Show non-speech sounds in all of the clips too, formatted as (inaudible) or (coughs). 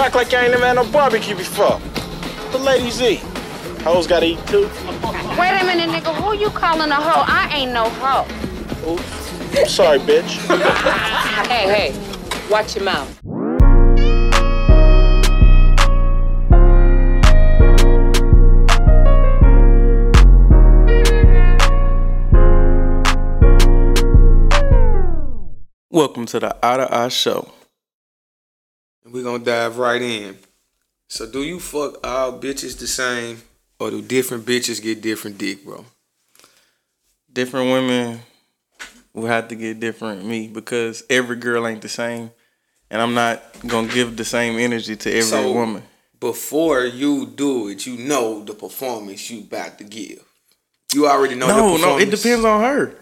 You act like you ain't never had no barbecue before. The ladies eat. Hoes gotta eat too. Wait a minute, nigga. Who you calling a hoe? I ain't no hoe. Oops. I'm sorry, bitch. (laughs) Hey, hey, watch your mouth. Welcome to the Out of Eye Show. We're gonna dive right in. So do you fuck all bitches the same or do different bitches get different dick, bro? Different women will have to get different me because every girl ain't the same. And I'm not gonna give the same energy to every So- woman. Before you do it, you know the performance you about to give. You already know the No, performance. no, it depends on her.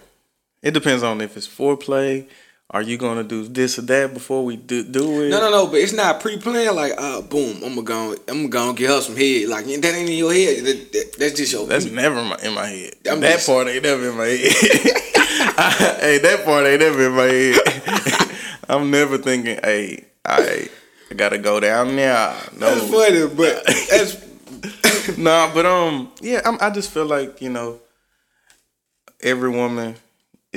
It depends on if it's foreplay. Are you gonna do this or that before we do, do it? No, no, no, but it's not pre-planned. Like, uh, boom, I'm gonna go, I'm gonna get her some head. Like that ain't in your head. That, that- that's just your. That's never in my, in my head. I'm that just- part ain't never in my head. (laughs) hey, that part ain't never in my head. (laughs) I'm never thinking, hey, I, I gotta go down there. No, That's funny, but (laughs) that's nah, but um, yeah, I'm, I just feel like you know, every woman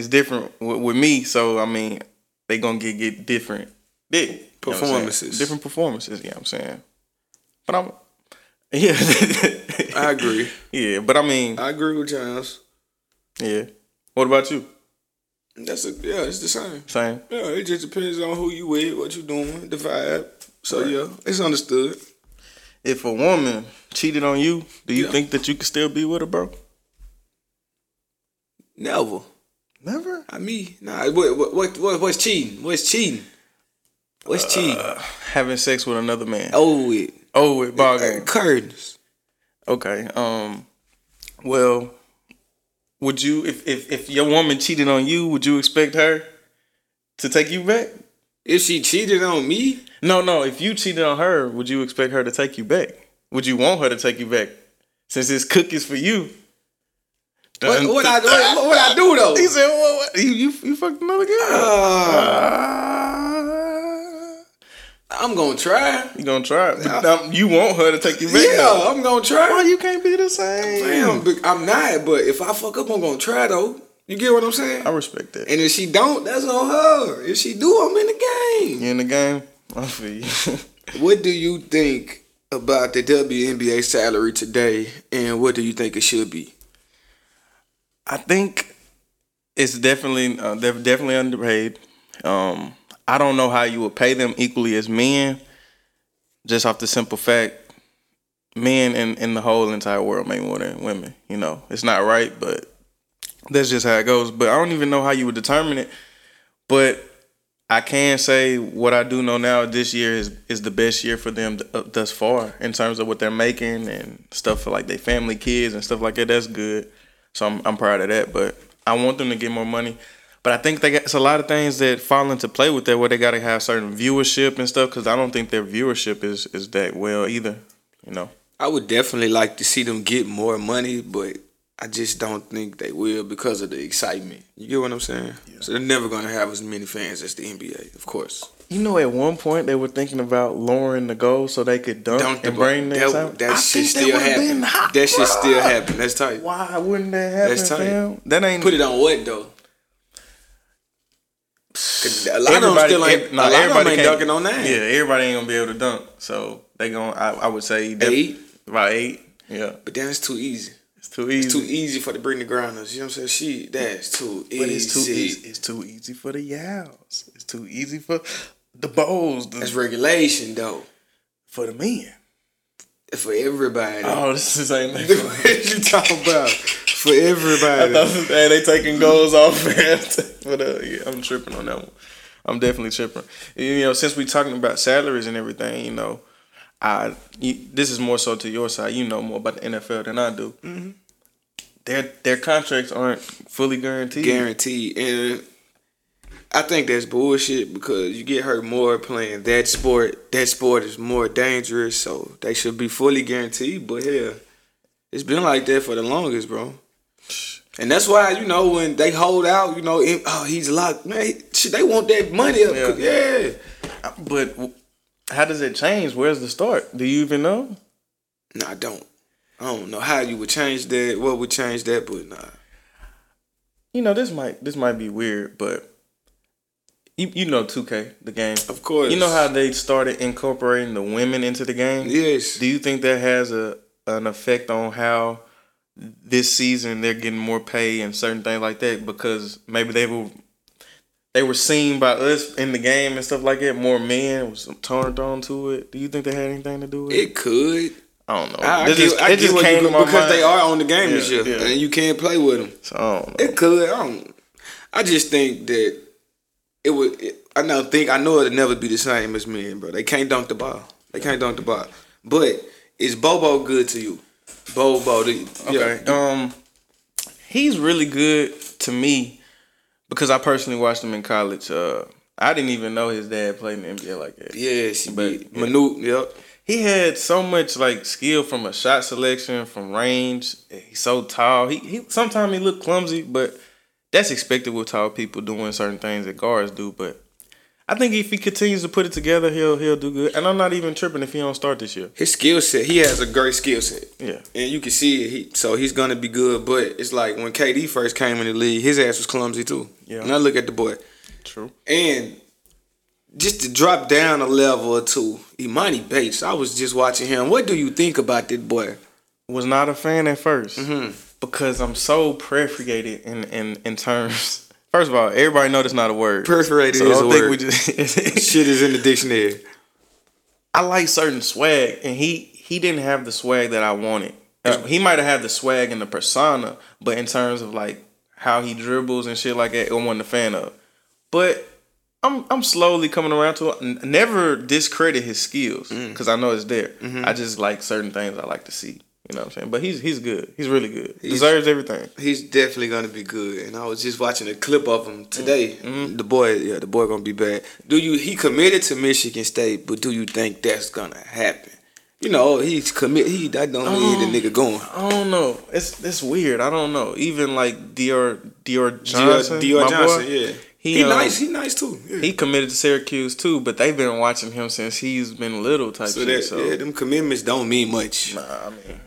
is different with, with me. So I mean, they gonna get get different dick you know what I'm saying? Performances. different performances. Yeah, I'm saying, but I'm, (laughs) yeah, I agree. yeah, but I mean, I agree with Giles. yeah. What about you? That's a yeah, it's the same. Same. Yeah, it just depends on who you with, what you doing, the vibe. So yeah, it's understood. If a woman cheated on you, do you Yeah. think that you could still be with her, bro? Never. Never. I mean, nah. What what what, what what's cheating? What's cheating? What's cheating? Having sex with another man. oh, it Oh, with ball uh, game. curtains. Okay. Um. Well, would you if if if your woman cheated on you, would you expect her to take you back? If she cheated on me, No, no. If you cheated on her, would you expect her to take you back? Would you want her to take you back? Since it's cookies for you. What what I (laughs) what, what I do though? He said, "What? what? You, you you fucked another girl." Uh, I'm gonna try. you gonna try but you want her to take you back? Yeah. I'm gonna try. Why you can't be the same? Damn, I'm not. But if I fuck up, I'm gonna try though. You get what I'm saying? I respect that. And if she don't, that's on her. If she do, I'm in the game. You in the game? I feel you. (laughs) What do you think about the WNBA salary today, and what do you think it should be? I think it's definitely uh, def- definitely underpaid. Um, I don't know how you would pay them equally as men, just off the simple fact men in, in the whole entire world make more than women. You know, it's not right, but that's just how it goes. But I don't even know how you would determine it. But I can say what I do know now. This year is is the best year for them thus far in terms of what they're making and stuff for like their family, kids, and stuff like that. That's good. So I'm I'm proud of that. But I want them to get more money. But I think they got it's a lot of things that fall into play with that where they got to have certain viewership and stuff because I don't think their viewership is is that well either. You know. I would definitely like to see them get more money, but I just don't think they will because of the excitement. You get what I'm saying? So they're never gonna have as many fans as the NBA, of course. You know, at one point they were thinking about lowering the goal so they could dunk, Dunk and bring ball. niggas that, out. that I shit still happen. hot, That shit still happen. That's tight. Why wouldn't that happen, That's tight. fam? That ain't Put it on what though? 'Cause A lot of them still ain't. nah, a lot of them ain't dunking on that. Yeah, everybody ain't gonna be able to dunk. So they gonna. I, I would say def- Eight? about eight. Yeah, But then it's too easy. it's too easy. It's too easy for the Brittney Griners. You know what I'm saying? She that's too easy. But it's too easy. It's too easy for the yows. It's too easy for the bowls. The, That's regulation though. for the men. For everybody. Oh, this is the ain't. (laughs) what you talking about? For everybody. I thought hey, they taking goals off, (laughs) but uh, yeah, I'm tripping on that one. I'm definitely tripping. You know, since we talking about salaries and everything, you know, I you, this is more so to your side. You know more about the NFL than I do. Mm-hmm. Their their contracts aren't fully guaranteed. Guaranteed. And I think that's bullshit because you get hurt more playing that sport. That sport is more dangerous, so they should be fully guaranteed. But hell, it's been like that for the longest, bro. And that's why you know when they hold out, you know, oh he's locked, man. shit, they want that money up. 'cause- Yeah, But how does it change? Where's the start? Do you even know? No, I don't. I don't know how you would change that. What would change that? But nah. You know, this might this might be weird, but you you know 2K, the game. Of course. You know how they started incorporating the women into the game? Yes. Do you think that has a an effect on how this season they're getting more pay and certain things like that because maybe they were they were seen by us in the game and stuff like that. More men was turned on to it. Do you think they had anything to do with it? It could. I don't know. I, I get, just- I just came you, to my because they are on the game this year, yeah. and you can't play with them. So I don't know. It could. I don't. I just think that it would. It, I know. Think I know it'll never be the same as men, bro. They can't dunk the ball. They can't dunk the ball. But is Bol Bol good to you? Bol Bol. The, Okay. Yeah. Um, he's really good to me because I personally watched him in college. Uh, I didn't even know his dad played in the NBA like that. Yes, But- but Manute. Yep. He had so much like skill from a shot selection, from range. He's so tall. He he sometimes he looked clumsy, but that's expected with tall people doing certain things that guards do. But I think if he continues to put it together, he'll he'll do good. And I'm not even tripping if he don't start this year. His skill set. He has a great skill set. Yeah. And you can see it. He, so he's gonna be good. But it's like when KD first came in the league, his ass was clumsy too. Yeah. And I look at the boy. True. And just to drop down a level or two, Emoni Bates. I was just watching him. What do you think about that boy? Was not a fan at 1st Mm-hmm. Because I'm so perforated in in in terms. (laughs) First of all, everybody know that's not a word. Perforated So is don't a think word. we just (laughs) Shit is in the dictionary. I like certain swag, and he he didn't have the swag that I wanted. Uh, he might have had the swag and the persona, but in terms of like how he dribbles and shit like that, I wasn't a fan of. But I'm I'm slowly coming around to it. Never discredit his skills because I know it's there. I just like certain things I like to see. You know what I'm saying? But he's he's good. He's really good. He deserves everything. He's definitely gonna be good. And I was just watching a clip of him mm-hmm. today. Mm-hmm. The boy, yeah, the boy gonna be bad. Do you? He committed to Michigan State, but do you think that's gonna happen? You know, he's commit. He that don't mean the um, nigga going. I don't know. It's it's weird. I don't know. Even like Dior Dior Johnson, Dior my Johnson, boy, yeah. He, He, um, nice. He nice too. Yeah. He committed to Syracuse too, but they've been watching him since he's been little type so shit. that so yeah, them commitments don't mean much. nah, I mean.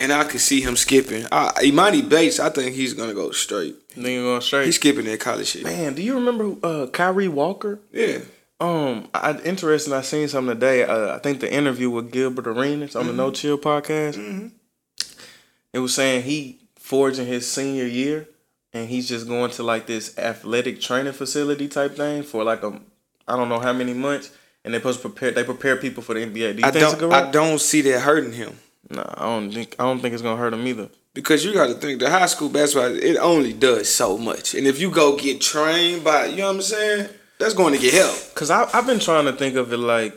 And I could see him skipping. Uh, Emoni Bates, I think he's gonna go straight. Nigga going straight. He's skipping that college shit. Man, do you remember who, uh, Kyrie Walker? Yeah. Um, I interesting. I seen something today. Uh, I think the interview with Gilbert Arenas on the No Chill podcast. It was saying he forging his senior year, and he's just going to like this athletic training facility type thing for like a, I don't know how many months, and they supposed to prepare. They prepare people for the NBA. Do you I think don't. good I don't see that hurting him Nah, I don't think. I don't think it's gonna hurt him either. because you got to think the high school basketball it only does so much, and if you go get trained by, you know what I'm saying, that's going to get help. Cause I I've been trying to think of it like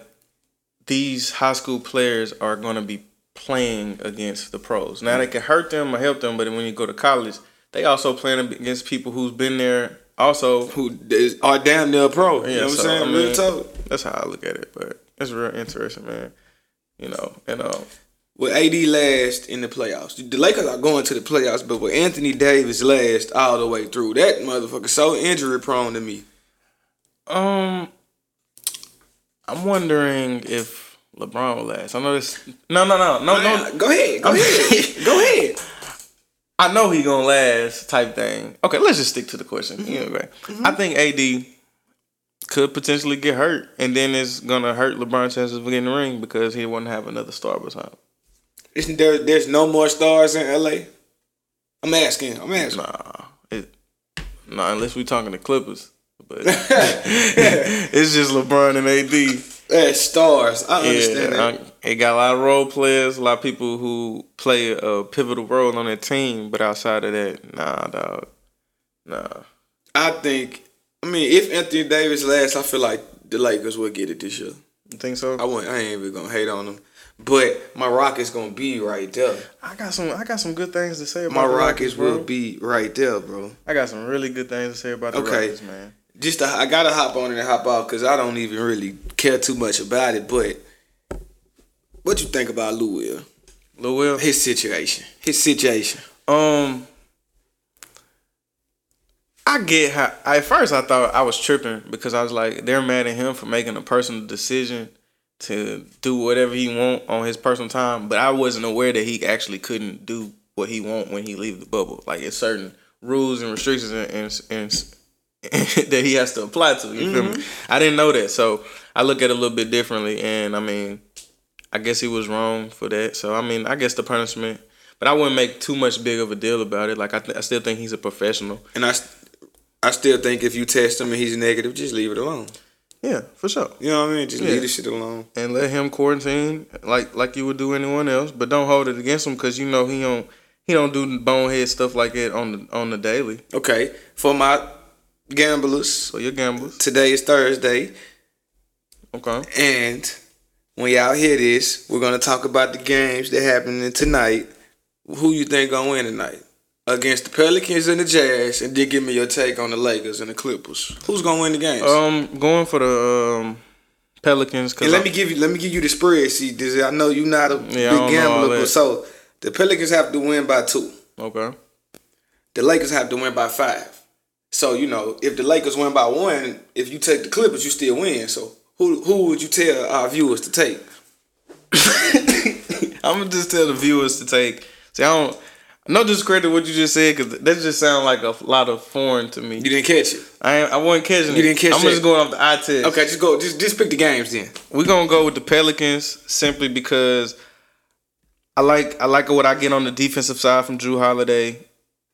these high school players are gonna be playing against the pros. Now they can hurt them or help them, but when you go to college, they also playing against people who's been there. Also, Who is, are damn near a pro? you Yeah, know what I'm saying? I Real mean- talk. that's how I look at it. But it's real interesting, man. You know, and uh, With AD last in the playoffs, the Lakers are going to the playoffs, but with Anthony Davis last all the way through, that motherfucker so injury prone to me. um, I'm wondering if LeBron will last. I know this. No, no, no, no, no. Go ahead. Go ahead. Go ahead. (laughs) I know he gonna last type thing. Okay, let's just stick to the question. Yeah, right. I think AD could potentially get hurt, and then it's gonna hurt LeBron's chances of getting the ring because he wouldn't have another star beside him. Isn't there? There's no more stars in LA. I'm asking. I'm asking. Nah, it, nah, unless we're talking the Clippers. But (laughs) (laughs) it's just LeBron and AD. There's stars. I understand Yeah, that. I, it got a lot of role players, a lot of people who play a pivotal role on their team. But outside of that, nah, dog, nah. I think. I mean, if Anthony Davis lasts, I feel like the Lakers will get it this year. You think so? I won't. I ain't even gonna hate on them. But my Rockets gonna be right there. I got some. I got some good things to say about My Rockets bro. will be right there, bro. I got some really good things to say about the Okay. Rockets, man. Just to, I gotta hop on and hop off because I don't even really care too much about it. But what you think about Lou Will? Lil Will. His situation. His situation. Um, I get how. At first, I thought I was tripping because I was like, they're mad at him for making a personal decision to do whatever he want on his personal time, but I wasn't aware that he actually couldn't do what he want when he leave the bubble. Like it's certain rules and restrictions and, and, and (laughs) that he has to apply to. You feel me? Mm-hmm. I didn't know that, so I look at it a little bit differently. And I mean, I guess he was wrong for that. So I mean, I guess the punishment, but I wouldn't make too much big of a deal about it. Like I, th- I still think he's a professional. And I, st- I still think if you test him and he's negative, just leave it alone. Yeah, for sure. You know what I mean? Just Yeah. leave the shit alone. And let him quarantine like like you would do anyone else, but don't hold it against him because you know he don't he don't do bonehead stuff like that on the on the daily. Okay, for my gamblers, So you're gamblers, today is Thursday, okay? and when y'all hear this, we're gonna talk about the games that happening tonight. Who you think gonna win tonight? Against the Pelicans and the Jazz, and then give me your take on the Lakers and the Clippers. Who's gonna win the games? Um, going for the um Pelicans. Cause and let I- me give you let me give you the spread. See, this, I know you're not a Yeah, big don't know all gambler, but so the Pelicans have to win by two. okay. The Lakers have to win by five. So you know, if the Lakers win by one, if you take the Clippers, you still win. So who who would you tell our viewers to take? (laughs) I'm gonna just tell the viewers to take. See, I don't. No discredit what you just said because that just sounds like a lot of foreign to me. You didn't catch it. I ain't, I wasn't catching it. You didn't catch it. I'm that. just going off the eye test. Okay, just go. Just just pick the games then. We're gonna go with the Pelicans simply because I like I like what I get on the defensive side from Jrue Holiday.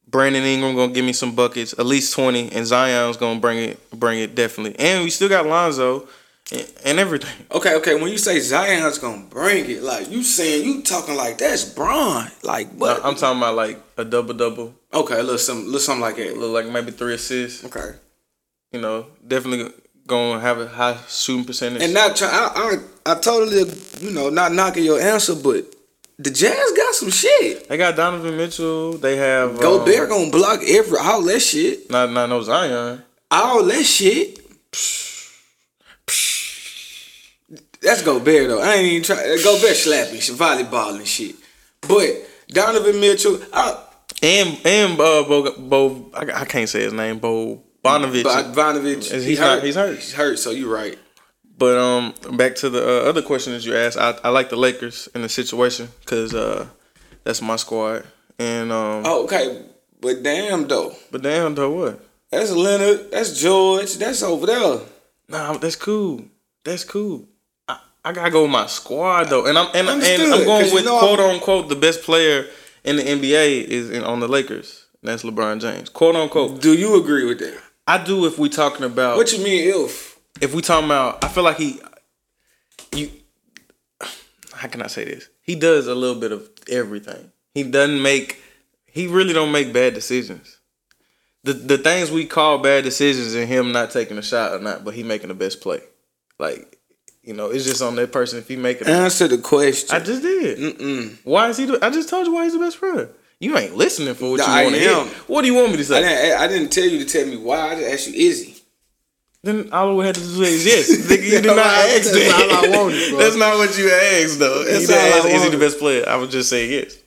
Brandon Ingram gonna give me some buckets, at least twenty, and Zion's gonna bring it bring it definitely. And we still got Lonzo and, and everything. Okay, okay. When you say Zion's gonna bring it, like you saying you talking like that's Braun, like what? I'm talking about like a double double, okay, a little something, little something like that. look like maybe three assists. Okay, You know, definitely gonna have a high shooting percentage. and not try. I, I I totally you know not knocking your answer, but the Jazz got some shit. they got Donovan Mitchell. They have Gobert Um, gonna block every all that shit, not not no Zion. all that shit. That's Gobert though. I ain't even try. Gobert slapping volleyball and shit. But Donovan Mitchell, I, And and uh, Bo, Bo I, I can't say his name. Bo Bonovich. Bonovich, He's he not- he's hurt. He's hurt. So you're right. But um, back to the uh, other question that you asked. I, I like the Lakers in the situation because uh, that's my squad. And um, Oh, okay, but damn though, but damn though, what? that's Leonard, that's George, that's over there. Nah, that's cool. That's cool. I, gotta go with my squad though, and I'm and, and I'm going 'cause you with know quote I'm- unquote the best player in the NBA is in, on the Lakers. And that's LeBron James. Quote unquote. Do you agree with that? I do if we talking about What you mean if? if we talking about, I feel like he, you, how can I say this? He does a little bit of everything. He doesn't make, he really don't make bad decisions. The the things we call bad decisions and him not taking a shot or not, but he making the best play. Like, you know, it's just on that person if he making. Answer the question. I just did. Mm-mm. Why is he? The, I just told you why he's the best player. You ain't listening for what Nah, you want to hear. What do you want me to I say? didn't. I didn't tell you to tell me why. I just asked you, is he? Then all we had to do is yes. (laughs) Nigga, you did not That's ask all that. I wanted, bro. (laughs) That's not what you asked, though. That's you didn't I ask, is he the best player? I would just say yes.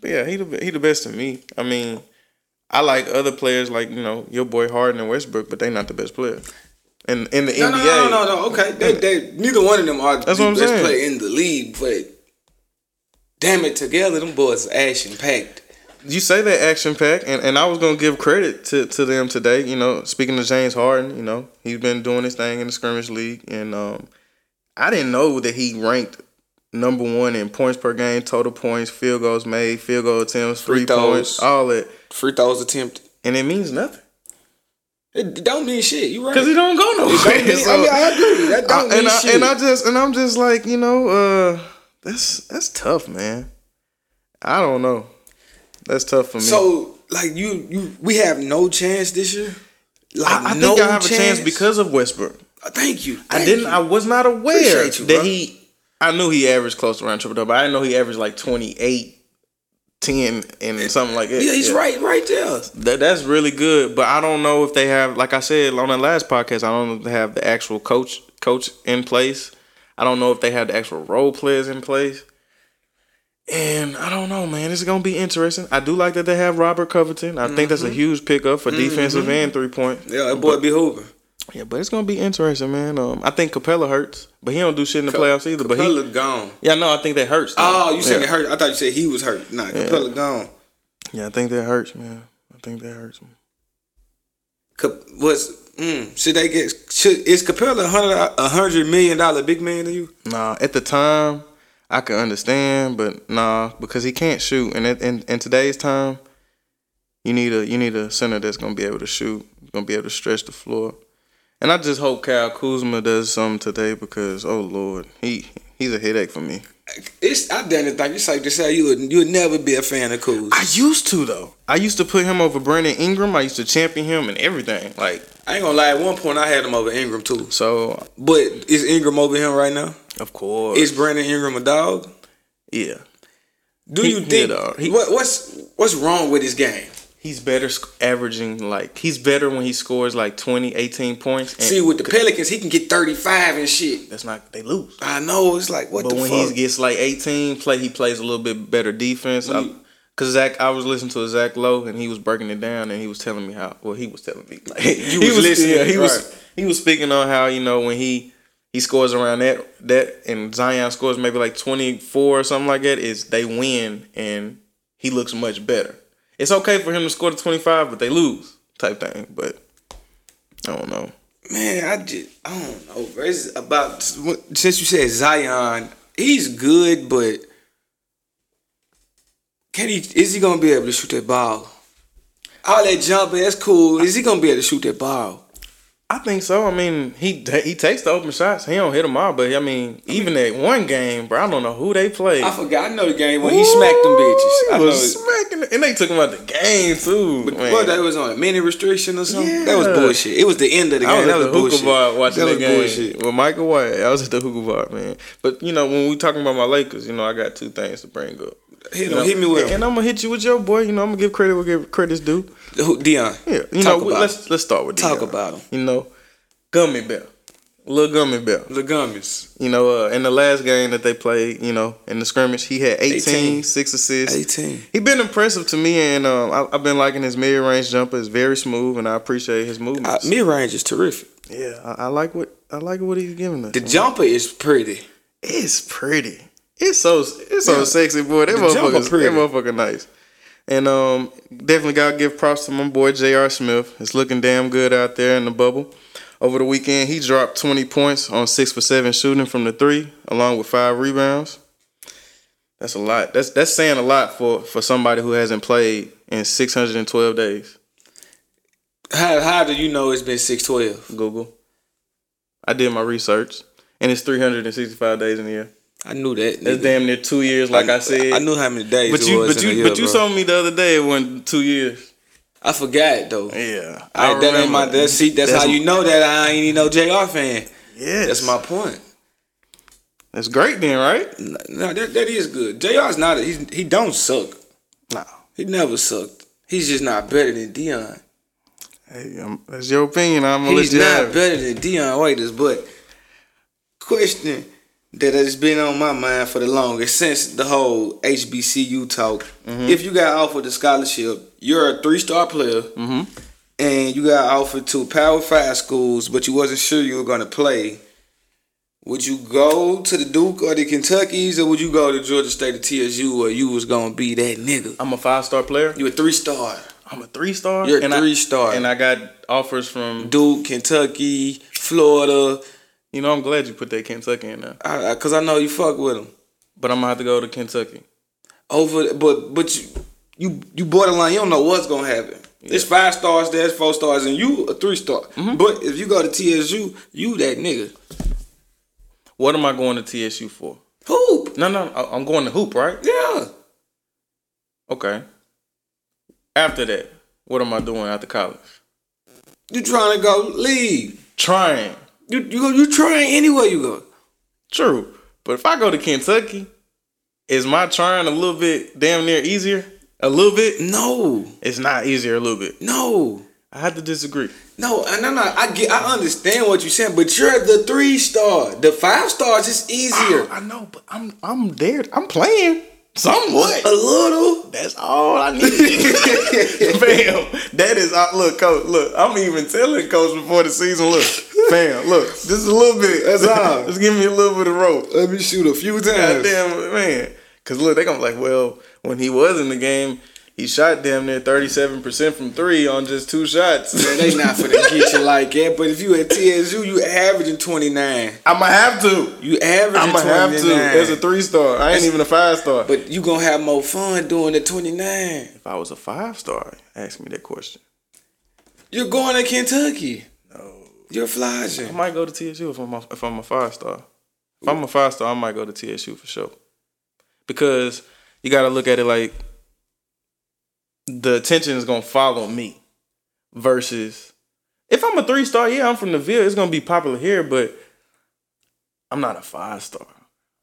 But yeah, he the he the best to me. I mean, I like other players like you know your boy Harden and Westbrook, but they not the best player. And in the No, NBA, no, no, no, no. Okay, they, they, neither one of them are That's the what I'm best saying. player in the league, but damn it, together them boys are action packed. you say that action packed, and, and I was gonna give credit to, to them today. You know, speaking to James Harden, you know he's been doing his thing in the scrimmage league, and um, I didn't know that he ranked number one in points per game, total points, field goals made, field goal attempts, Free three throws. points, all that, Free throws attempted. and it means nothing It don't mean shit. You right? because it don't go nowhere. don't mean, (laughs) So- I mean, I agree. That don't I- mean and I, shit. and I just and I'm just like you know uh that's that's tough man I don't know that's tough for me so like you, you, we have no chance this year. Like I, I no think I have a chance because of Westbrook Uh, Thank you. I didn't you. I was not aware you, that bro. he I knew he averaged close to around triple double I didn't know he averaged like 28 10 and something like that. Yeah, he's right, right there. that, that's really good but I don't know if they have like I said on the last podcast I don't know if they have the actual coach coach in place. I don't know if they have the actual role players in place. And I don't know man it's gonna be interesting. I do like that they have Robert Covington. I think that's a mm-hmm. huge pickup for mm-hmm. defensive and three point Yeah, that boy be hooping. Yeah, but it's gonna be interesting, man. Um, I think Capela hurts, but he don't do shit in the playoffs either. But Capela he, gone. yeah, no, I think that hurts. though. Oh, you said yeah. it hurt. I thought you said he was hurt. Nah, Capela gone. Yeah, I think that hurts, man. I think that hurts. Man. Cap- mm, should they get? Should, is Capela a hundred a hundred million dollar big man to you? Nah, at the time, I could understand, but nah, because he can't shoot, and in, in, in today's time, you need a you need a center that's gonna be able to shoot, gonna be able to stretch the floor, and I just hope Kyle Kuzma does something today because oh lord, he he's a headache for me. It's I done think it's safe to say you would you would never be a fan of Kuz. I used to though. I used to put him over Brandon Ingram. I used to champion him and everything. Like I ain't gonna lie. At one point, I had him over Ingram too. so, But is Ingram over him right now? of course, Is Brandon Ingram a dog? yeah. Do He- you he think dog. He- what, what's what's wrong with his game? He's better sc- averaging like he's better when he scores like 20, 18 points. And See, with the Pelicans, he can get thirty five and shit. that's not they lose. I know it's like what but when fuck. he gets like 18, play he plays a little bit better defense. I- Cause Zach, I was listening to Zach Lowe and he was breaking it down and he was telling me how. Well, he was telling me (laughs) like (laughs) You he was listening, Yeah, he was right. he was speaking on how you know when he he scores around that that and Zion scores maybe like twenty four or something like that is they win and he looks much better. It's okay for him to score the twenty five, but they lose type thing. But I don't know. Man, I just I don't know. It's about since you said Zion, he's good, but can he? Is he gonna be able to shoot that ball? All that jumping, that's cool. Is he gonna be able to shoot that ball? I think so. I mean, he he takes the open shots. He don't hit them all, but I mean, even that one game, bro, I don't know who they played. I forgot. I know the game when he smacked them bitches. I was it. smacking, and they took him out the game too. But what that was on a mini restriction or something? That was bullshit. It was the end of the I game. was That at was the bullshit. bar watching that was game bullshit. with Michael White. I was at the hookah bar, man. But you know, when we talking about my Lakers, you know, I got two things to bring up. Hit, You know, hit me with and, and I'm gonna hit you with your boy. You know, I'm gonna give credit where give credit's due. Who- Dion. Yeah, you Talk know, about let's let's start with Talk Dion. about him. You know, gummy bear, little gummy bear. The gummies. You know, uh, in the last game that they played, you know, in the scrimmage, he had 18, 18. six assists. 18. He been impressive to me, and um, I, I've been liking his mid range jumper. It's very smooth, and I appreciate his Uh. Mid range is terrific. yeah, I, I like what I like what he's giving us. The jumper is pretty. It's pretty. It's so it's so Yeah. sexy, boy. That motherfucker, that motherfucker nice. And um, definitely gotta give props to my boy J.R. Smith. It's looking damn good out there in the bubble. Over the weekend, he dropped 20 points on six for seven shooting from the three, along with five rebounds. That's a lot. That's that's saying a lot for for somebody who hasn't played in 612 days. How how do you know it's been six twelve? Google. I did my research, and it's 365 days in a year. I knew that. That's damn near two years, like I, said. I knew how many days. But it you, was but in a you, year, but you bro. told me the other day it wasn't two years. I forgot though. Yeah, I, that ain't my. That's see. That's, how you know that I ain't even no Jr. fan. Yeah, That's my point. That's great, then, right? No, that that is good. Jr's not. A, he's he don't suck. No. He never sucked. He's just not better than Dion. Hey, um, that's your opinion. I'm gonna He's let you not have better than Dion Waiters, but question that has been on my mind for the longest since the whole HBCU talk. Mm-hmm. If you got offered the scholarship, you're a three star player, Mm-hmm. and you got offered to Power Five schools, but you wasn't sure you were gonna play. Would you go to the Duke or the Kentuckies, or would you go to Georgia State or TSU, or you was gonna be that nigga? I'm a five star player. You a three star. I'm a three star. You're a three-star. and I got offers from. Duke, Kentucky, Florida, You know, I'm glad you put that Kentucky in there, I, I, cause I know you fuck with them. but I'm gonna have to go to Kentucky. over but but you you you borderline you don't know what's gonna happen it's five stars there's four stars and you a three star Mm-hmm. but if you go to tsu you that nigga What am I going to TSU for? hoop No, no, I'm going to hoop, right? yeah Okay. After that, what am I doing after college? you trying to go league Trying. You you go you trying anywhere you go True. But if I go to Kentucky, is my trying a little bit damn near easier? A little bit? no It's not easier a little bit. no I have to disagree. no and no no I get I understand what you're saying but you're the three star the five stars is easier oh, I know, but I'm I'm there. I'm playing somewhat. a little That's all I need. (laughs) Bam. That is look, coach. Look, I'm even telling coach before the season. Look, Fam, look, just a little bit. That's all. Just give me a little bit of rope. Let me shoot a few times. Goddamn man. Cause look, they gonna be like, well, when he was in the game, he shot damn near thirty seven percent from three on just two shots. Man, they not finna get you (laughs) like that. But if you at TSU, you averaging 29. I'ma have to. You averaging I'ma 29. have to. As a three star. I ain't even a five star. But you gonna have more fun doing the 29. if I was a five star, ask me that question. You're going to Kentucky. No. You're I might go to TSU if I'm a, if I'm a five star. If I'm a five star, I might go to TSU for sure. Because you got to look at it like the attention is gonna follow me, versus if I'm a three star, yeah, I'm from the Ville, it's gonna be popular here, but I'm not a five star.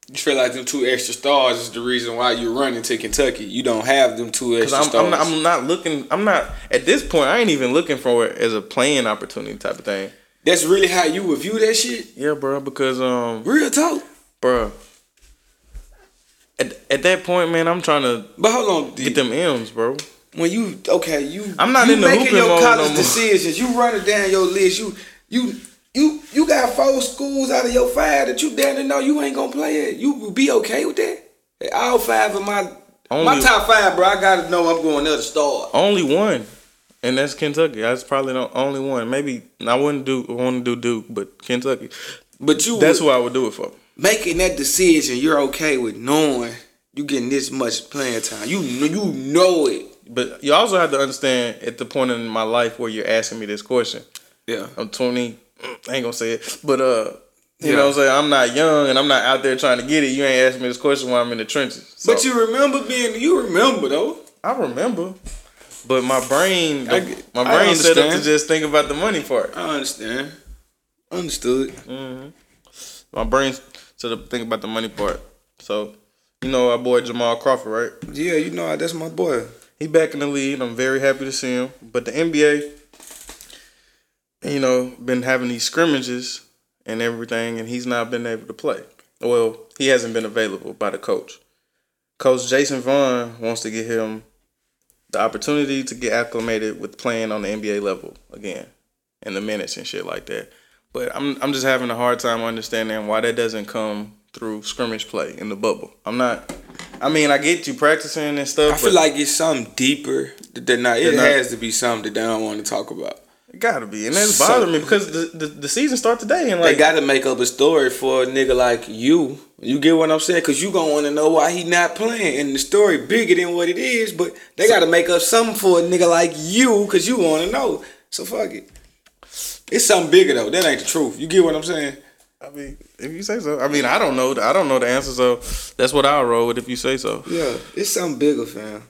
You feel like them two extra stars is the reason why you're running to Kentucky. You don't have them two extra I'm, stars. I'm, not, I'm not looking. I'm not at this point. I ain't even looking for it as a playing opportunity type of thing. That's really how you would view that shit. Yeah, bro. Because um, Real talk. bro. At, at that point, man, I'm trying to But hold on, get them M's, bro. when you okay, you I'm not you in the making your college no decisions. You running down your list. You you you you got four schools out of your five that you damn know you ain't gonna play it. You be okay with that? All five of my my top five, bro. I gotta know I'm going another star. Only one, and that's Kentucky. That's probably the only one. Maybe I wouldn't do want to do Duke, but Kentucky. But you That's would- who I would do it for. making that decision. You're okay with knowing you getting this much playing time. You know you know it. But you also have to understand at the point in my life where you're asking me this question. Yeah. I'm 20. (sniffs) I ain't gonna say it, but uh, you Yeah. know what I'm saying. I'm not young and I'm not out there trying to get it. You ain't asking me this question while I'm in the trenches. So, But you remember being you remember though. I remember, but my brain, I my I brain set up to just think about the money part. I understand. Understood. Mm-hmm. My brain set up to think about the money part. So, you know our boy Jamal Crawford, right? Yeah, you know that's my boy. He back in the league. I'm very happy to see him. But the NBA, you know, been having these scrimmages and everything, and he's not been able to play. Well, he hasn't been available by the coach. Coach Jason Vaughn wants to get him the opportunity to get acclimated with playing on the NBA level again, and the minutes and shit like that. But I'm I'm just having a hard time understanding why that doesn't come through scrimmage play in the bubble. I'm not. I mean, I get you practicing and stuff. I feel like it's something deeper that they're not. It not- has to be something that they don't want to talk about. It gotta be, and that's So- bothering me because the, the the season start today, and like They got to make up a story for a nigga like you. You get what I'm saying? Cause you gonna want to know why he not playing, and the story bigger than what it is. But they got to make up something for a nigga like you, cause you want to know. So fuck it. It's something bigger though. That ain't the truth. You get what I'm saying? I mean, if you say so, I mean, I don't know, I don't know the answer, so that's what I'll roll with if you say so. Yeah, it's something bigger, fam.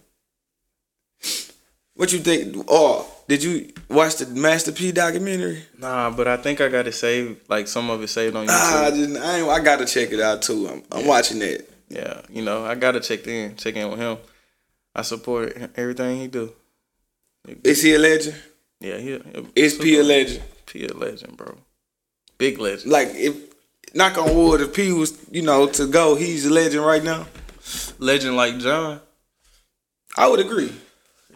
What you think? Oh, did you watch the Master P documentary? Nah, but I think I got it saved, like some of it saved on YouTube. Ah, I just I, ain't, I gotta check it out too. I'm, I'm watching that. yeah, you know, I gotta check in, check in with him. I support everything he do. Is he a legend? Yeah, he. Is P a legend? P a legend, bro. Big legend. Like if knock on wood, if P was you know to go, he's a legend right now. Legend like John. I would agree.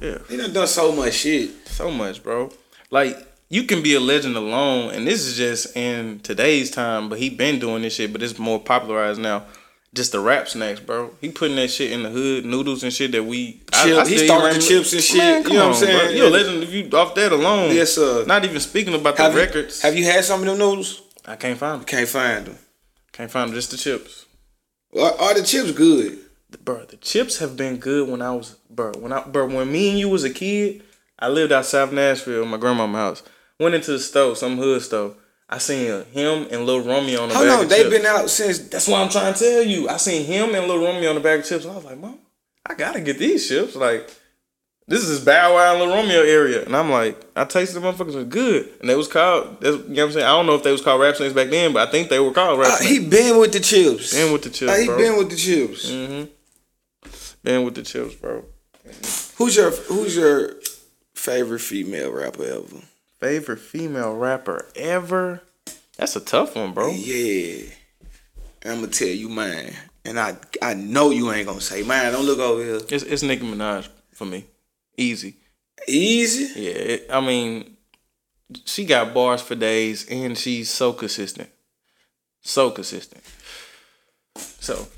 Yeah. He done done so much shit. So much, bro. Like you can be a legend alone, and this is just in today's time. But he been doing this shit, but it's more popularized now. Just the rap snacks, bro. He putting that shit in the hood, noodles and shit that we. Chip- he started the chips and shit, Man, you know what I'm on, bro. saying? You a legend if you off that alone. Yes, sir. Not even speaking about the you, records. have you had some of them noodles? I can't find them. Can't find them. Can't find them. Just the chips. Are, are the chips good? Bro, the chips have been good when I was, bro, when I, bro, when me and you was a kid, I lived out South Nashville, in my grandma's house. Went into the store, some hood store. I seen him and Lil Romeo on the Hold bag on, of they've chips. been out since. That's what I'm trying to tell you. I seen him and Lil Romeo on the bag of chips, and I was like, Mom, I gotta get these chips. Like, this is Bow Wow and Lil Romeo area, and I'm like, I tasted the motherfuckers was good, and they was called. That's, you know what I'm saying? I don't know if they was called rap snakes back then, but I think they were called rap Uh, he been with the chips. Been with the chips, Uh, he bro. been with the chips. mm-hmm. Been with the chips, bro. Who's your Who's your favorite female rapper ever? Favorite female rapper ever? That's a tough one, bro. Yeah, I'm gonna tell you mine, and I I know you ain't gonna say mine. Don't look over here. It's, it's Nicki Minaj for me. Easy. Easy. Yeah, it, I mean, she got bars for days, and she's so consistent, so consistent. So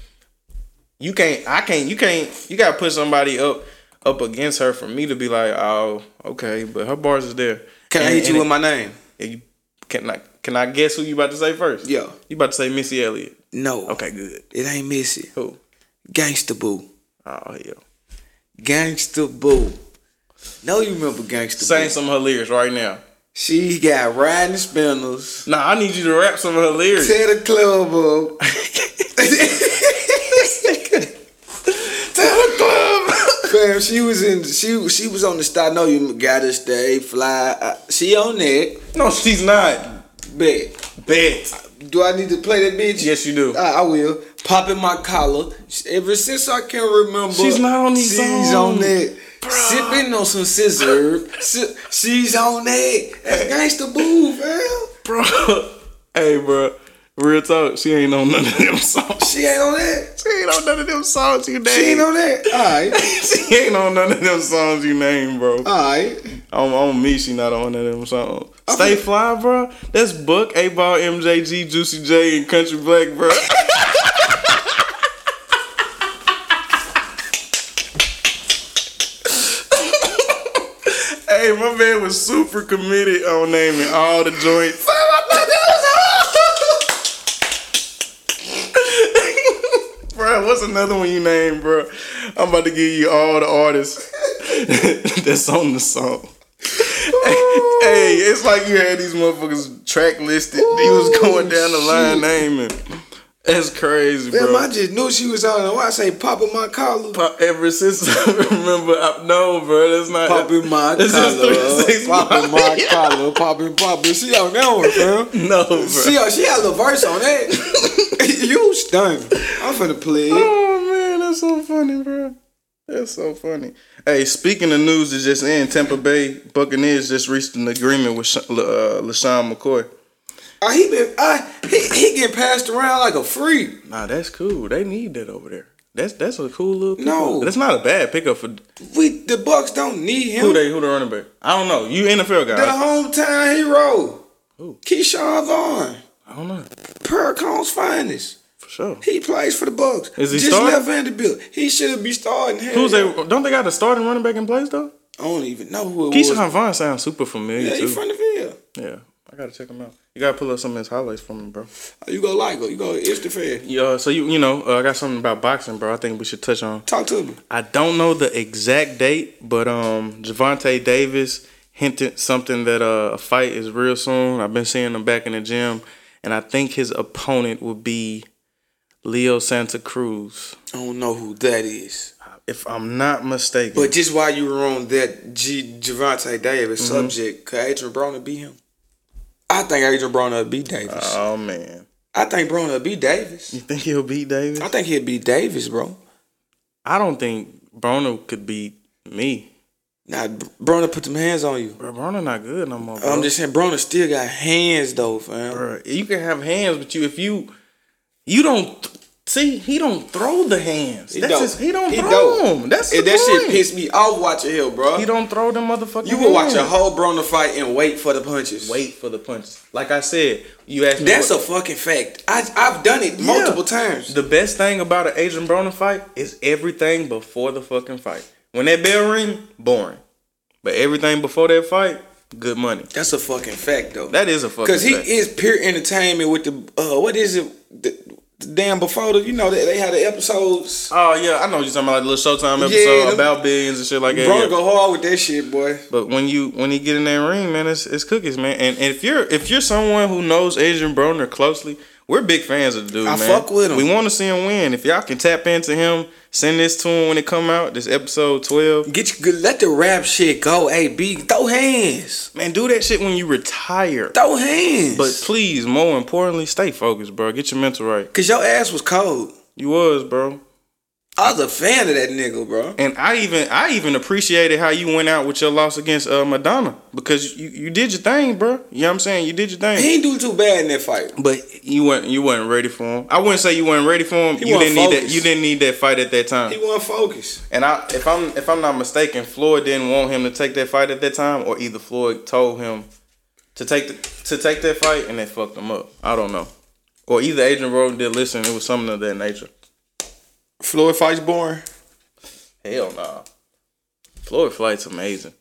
you can't, I can't, you can't, you gotta put somebody up up against her for me to be like, oh, okay, but her bars is there. Can I hit you and with my name? you, can I can I guess who you about to say first? Yeah. you about to say Missy Elliott. No. Okay, good. It ain't Missy. Who? Gangsta Boo. Oh hell. Gangsta Boo. No, you remember Gangsta Saying Boo. some of her lyrics right now. She got riding spinners. Nah, I need you to rap some of her lyrics. Tear the club up. (laughs) (laughs) Tell the she was in. She she was on the star. No, you gotta stay fly. Uh, she on that. no, she's not. Bet. Bet. Do I need to play that bitch? Yes, you do. Uh, I will. Popping my collar. Ever since I can remember. She's not on these She's on that. Sipping on some scissor. Si- she's on that. That's gangsta boo, fam. bro. (laughs) hey, bro. Real talk. She ain't on none of them songs. She ain't on that. She ain't on none of them songs you name. She ain't on that. (laughs) Alright. she ain't on none of them songs you name, bro. Alright. On, on me, she not on none of them songs. Stay fly, bro. That's Book, 8Ball, MJG, Juicy J, and Country Black, bro. (laughs) hey, my man was super committed on naming all the joints. (laughs) what's another one you name, bro? I'm about to give you all the artists (laughs) that's on the song. (laughs) hey, it's like you had these motherfuckers track listed. he was oh, going down the line naming. That's crazy, bro. I just knew she was on. Why I say popping my collar? Pop- Ever since (laughs) I remember, I, no, bro, that's not Popping my (laughs) This is collar. 3 6 Popping my collar. Popping, popping. She on that one, fam. (laughs) No, bro. She, she had a verse on that. you stunned. I'm finna play. Oh man, that's so funny, bro. That's so funny. Hey, speaking of news that just in, Tampa Bay Buccaneers just reached an agreement with uh, LeSean McCoy. Uh, he been, uh, he, he getting passed around like a freak. Nah, that's cool. They need that over there. That's that's a cool little pickup. No. that's not a bad pickup for We the Bucks don't need him. who they who the running back. I don't know. You NFL guy. the hometown hero. Who? Ke'Shawn Vaughn, I don't know Pearl-Cohn's finest. for sure. He plays for the Bucks. Is he Just starting? left Vanderbilt. He should be starting. Hell Who's they? Don't they got a starting running back in place though? I don't even know who it Ke'Shawn was. Ke'Shawn Vaughn sounds super familiar Yeah, he too. from the Ville. yeah, gotta check him out. You gotta pull up some of his highlights for me, bro. You go like it. You go. It's the fair. Yeah, so you you know uh, I got something about boxing, bro. I think we should touch on. Talk to me. I don't know the exact date, but um, Gervonta Davis hinted something that uh, a fight is real soon. I've been seeing him back in the gym, and I think his opponent would be Leo Santa Cruz, I don't know who that is. if I'm not mistaken. But just while you were on that G Gervonta Davis Mm-hmm. subject, could Adrian Broner beat him? I think Adrian Broner beat Davis. oh man, I think Broner beat Davis. you think he'll beat Davis? I think he'll beat Davis, bro. I don't think Broner could beat me. Nah, Broner put them hands on you. Bro, Broner not good no more. Bro. I'm just saying, Broner still got hands though, fam. Bruh, you can have hands, but you if you you don't see he don't throw the hands. He That's don't. his, he don't He throw don't. them. That's And the that shit point. pissed me off watching him, bro. He don't throw them motherfucking. You will watch a whole Broner fight and wait for the punches. wait for the punches. Like I said, you asked me. That's a fucking fact. I I've done it multiple times. The best thing about an Adrian Broner fight is everything before the fucking fight. When that bell ring, boring. But everything before that fight, good money. That's a fucking fact though. That is a fucking. Because he fact. is pure entertainment with the uh, what is it? The damn before the you know they, they had the episodes. Oh yeah, I know you're talking about, like the little Showtime episode Yeah, about billions and shit like that. Bro, yeah. go hard with that shit, boy. But when you when he get in that ring, man, it's, it's cookies, man. And, and if you're if you're someone who knows Adrian Broner closely, we're big fans of the dude, I man. fuck with him. We want to see him win. If y'all can tap into him, send this to him when it come out. This episode twelve, Get you let the rap shit go. A B throw hands, man. Do that shit when you retire. throw hands. But please, more importantly, stay focused, bro. Get your mental right. cause your ass was cold. You was, bro. I was a fan of that nigga, bro. And I even I even appreciated how you went out with your loss against uh, Maidana because you, you did your thing, bro. You know what I'm saying? You did your thing. He ain't do too bad in that fight. But you weren't you weren't ready for him. I wouldn't say you weren't ready for him. He you didn't need that. You didn't need that fight at that time. He wasn't focused. and I, if I'm if I'm not mistaken, Floyd didn't want him to take that fight at that time, or either Floyd told him to take the, to take that fight and they fucked him up. I don't know. Or either Adrian Broner did listen, it was something of that nature. Floyd fights boring. Hell nah. Floyd flight's amazing.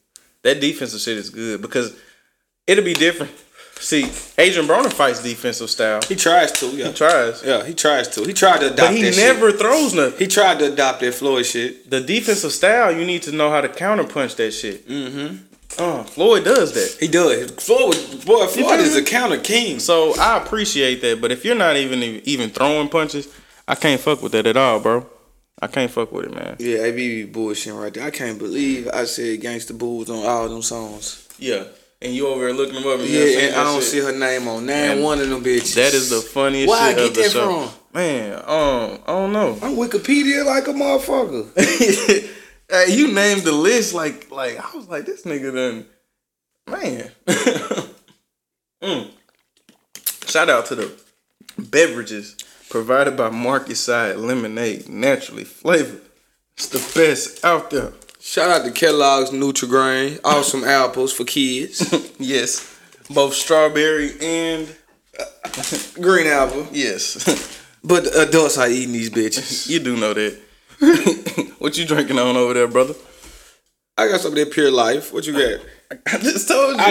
That defensive shit is good because it'll be different. See, Adrien Broner fights defensive style. He tries to, yeah. He tries. Yeah, he tries to. He tried to adopt But he never shit. throws nothing. He tried to adopt that Floyd shit. The defensive style, you need to know how to counterpunch that shit. Mm-hmm. Uh, Floyd does that. He does. Floyd, boy, Floyd is a counter king. So I appreciate that, but if you're not even even throwing punches, I can't fuck with that at all, bro. I can't fuck with it, man. Yeah, AB be bullshitting right there. I can't believe I said Gangsta Bulls on all them songs. Yeah, and you over there looking them up, and Yeah, and I don't shit. see her name on none one of them bitches. That is the funniest Where I shit get of the that show. from? Man, um, I don't know. I'm Wikipedia like a motherfucker. (laughs) hey, you named the list like like I was like this nigga done man. (laughs) Mm. Shout out to the beverages provided by Marketside Lemonade, naturally flavored. It's the best out there. Shout out to Kellogg's Nutri-Grain. Awesome (laughs) apples for kids. (laughs) Yes, both strawberry and uh, Green apple. yes, (laughs) But adults are eating these bitches. you do know that. what you drinking on over there, brother? I got some of that pure life. What you got? I just told you.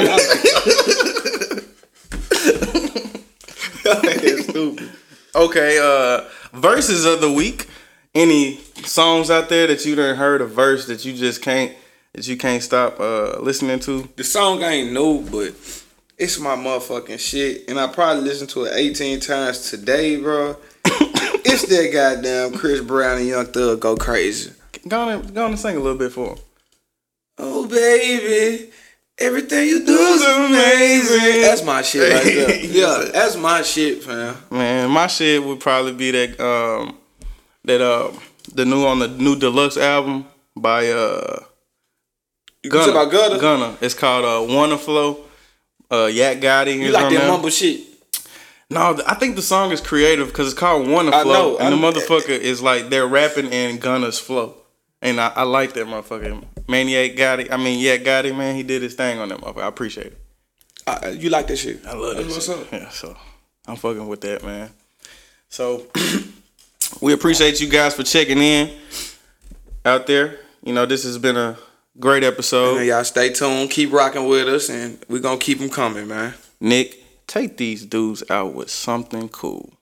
stupid. Okay, uh verses of the week. Any songs out there that you done heard a verse that you just can't that you can't stop uh listening to? The song I ain't know, but it's my motherfucking shit. And I probably listened to it 18 times today, bro. (coughs) it's that goddamn Chris Brown and Young Thug go crazy. Go on and, go on and sing a little bit for him. Oh baby, everything you do is amazing. That's my shit right there. (laughs) Yeah, that's my shit, fam. Man, my shit would probably be that um that uh the new on the new deluxe album by uh You about Gutter? Gunna. It's called uh Wunna Flow. Uh Yak Gotti You like on that there. mumble shit? No, I think the song is creative because it's called Wanna I Flow, know, and the I'm- motherfucker is like they're rapping in Gunna's flow, and I, I like that motherfucker. Maniac got it. I mean yeah, got it, man, he did his thing on that motherfucker. I appreciate it. Uh, you like that shit? I love that. That's what's shit. up. Yeah, so I'm fucking with that, man. So (clears throat) we appreciate you guys for checking in out there. You know, this has been a great episode. Man, y'all stay tuned. Keep rocking with us, and we're gonna keep them coming, man. Nick, take these dudes out with something cool.